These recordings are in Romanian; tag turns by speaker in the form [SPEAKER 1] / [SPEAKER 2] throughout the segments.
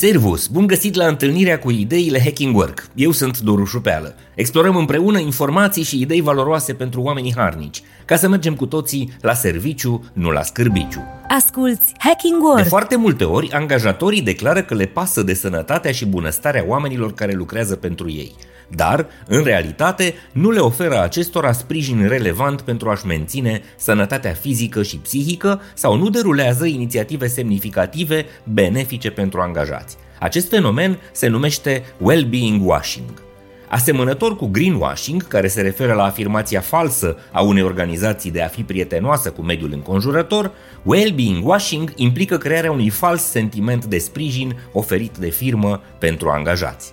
[SPEAKER 1] Servus! Bun găsit la întâlnirea cu ideile Hacking Work. Eu sunt Doru Șupeală. Explorăm împreună informații și idei valoroase pentru oamenii harnici, ca să mergem cu toții la serviciu, nu la scârbiciu.
[SPEAKER 2] Asculți Hacking Work!
[SPEAKER 1] De foarte multe ori, angajatorii declară că le pasă de sănătatea și bunăstarea oamenilor care lucrează pentru ei – dar, în realitate, nu le oferă acestora sprijin relevant pentru a-și menține sănătatea fizică și psihică sau nu derulează inițiative semnificative benefice pentru angajați. Acest fenomen se numește well-being washing. Asemănător cu greenwashing, care se referă la afirmația falsă a unei organizații de a fi prietenoasă cu mediul înconjurător, well-being washing implică crearea unui fals sentiment de sprijin oferit de firmă pentru angajați.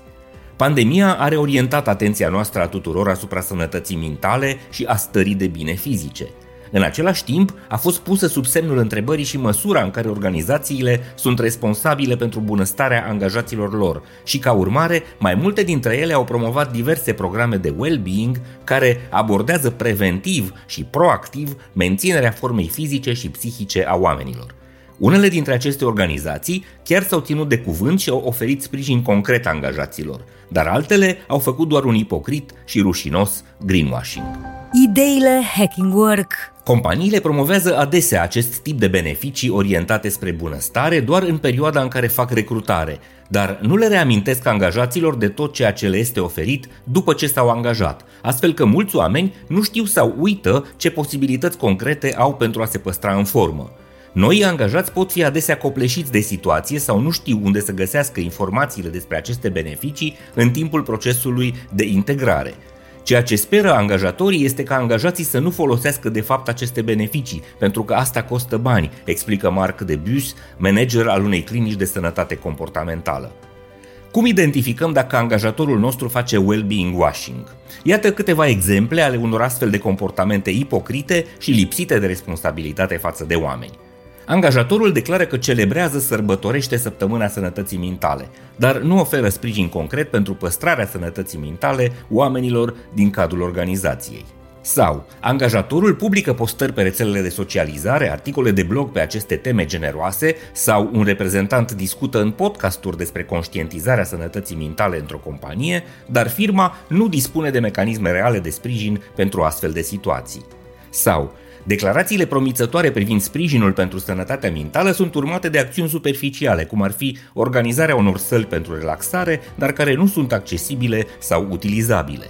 [SPEAKER 1] Pandemia a reorientat atenția noastră a tuturor asupra sănătății mentale și a stării de bine fizice. În același timp, a fost pusă sub semnul întrebării și măsura în care organizațiile sunt responsabile pentru bunăstarea angajaților lor și, ca urmare, mai multe dintre ele au promovat diverse programe de well-being care abordează preventiv și proactiv menținerea formei fizice și psihice a oamenilor. Unele dintre aceste organizații chiar s-au ținut de cuvânt și au oferit sprijin concret angajaților, dar altele au făcut doar un ipocrit și rușinos greenwashing.
[SPEAKER 2] Ideile Hacking Work
[SPEAKER 1] Companiile promovează adesea acest tip de beneficii orientate spre bunăstare doar în perioada în care fac recrutare, dar nu le reamintesc angajaților de tot ceea ce le este oferit după ce s-au angajat, astfel că mulți oameni nu știu sau uită ce posibilități concrete au pentru a se păstra în formă. Noi angajați pot fi adesea copleșiți de situație sau nu știu unde să găsească informațiile despre aceste beneficii în timpul procesului de integrare. Ceea ce speră angajatorii este ca angajații să nu folosească de fapt aceste beneficii, pentru că asta costă bani, explică Marc de Bus, manager al unei clinici de sănătate comportamentală. Cum identificăm dacă angajatorul nostru face well-being washing? Iată câteva exemple ale unor astfel de comportamente ipocrite și lipsite de responsabilitate față de oameni. Angajatorul declară că celebrează, sărbătorește săptămâna sănătății mintale, dar nu oferă sprijin concret pentru păstrarea sănătății mintale oamenilor din cadrul organizației. Sau, angajatorul publică postări pe rețelele de socializare, articole de blog pe aceste teme generoase, sau un reprezentant discută în podcasturi despre conștientizarea sănătății mintale într-o companie, dar firma nu dispune de mecanisme reale de sprijin pentru astfel de situații. Sau, Declarațiile promițătoare privind sprijinul pentru sănătatea mentală sunt urmate de acțiuni superficiale, cum ar fi organizarea unor săli pentru relaxare, dar care nu sunt accesibile sau utilizabile.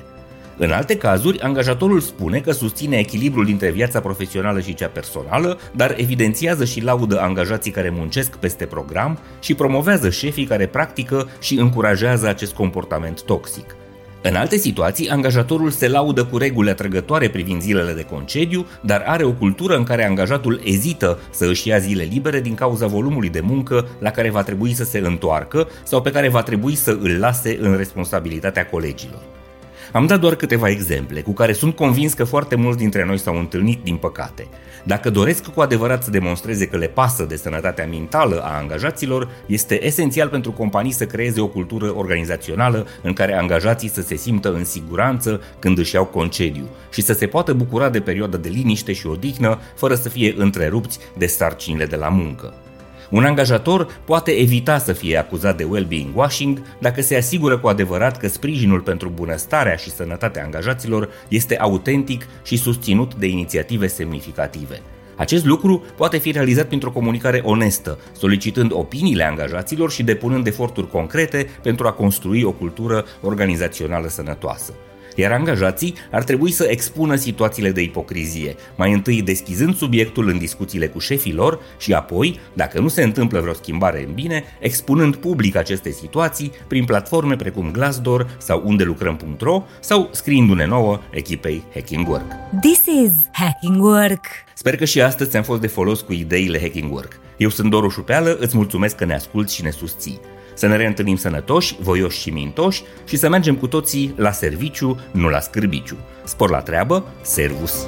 [SPEAKER 1] În alte cazuri, angajatorul spune că susține echilibrul dintre viața profesională și cea personală, dar evidențiază și laudă angajații care muncesc peste program și promovează șefii care practică și încurajează acest comportament toxic. În alte situații, angajatorul se laudă cu reguli atrăgătoare privind zilele de concediu, dar are o cultură în care angajatul ezită să își ia zile libere din cauza volumului de muncă la care va trebui să se întoarcă sau pe care va trebui să îl lase în responsabilitatea colegilor. Am dat doar câteva exemple cu care sunt convins că foarte mulți dintre noi s-au întâlnit din păcate. Dacă doresc cu adevărat să demonstreze că le pasă de sănătatea mentală a angajaților, este esențial pentru companii să creeze o cultură organizațională în care angajații să se simtă în siguranță când își iau concediu și să se poată bucura de perioada de liniște și odihnă fără să fie întrerupți de sarcinile de la muncă. Un angajator poate evita să fie acuzat de well-being washing dacă se asigură cu adevărat că sprijinul pentru bunăstarea și sănătatea angajaților este autentic și susținut de inițiative semnificative. Acest lucru poate fi realizat printr-o comunicare onestă, solicitând opiniile angajaților și depunând eforturi concrete pentru a construi o cultură organizațională sănătoasă iar angajații ar trebui să expună situațiile de ipocrizie, mai întâi deschizând subiectul în discuțiile cu șefii lor și apoi, dacă nu se întâmplă vreo schimbare în bine, expunând public aceste situații prin platforme precum Glassdoor sau undelucrăm.ro sau scriindu-ne nouă echipei Hacking Work.
[SPEAKER 2] This is Hacking Work!
[SPEAKER 1] Sper că și astăzi ți-am fost de folos cu ideile Hacking Work. Eu sunt Doru Șupeală, îți mulțumesc că ne asculti și ne susții să ne reîntâlnim sănătoși, voioși și mintoși și să mergem cu toții la serviciu, nu la scârbiciu. Spor la treabă, servus!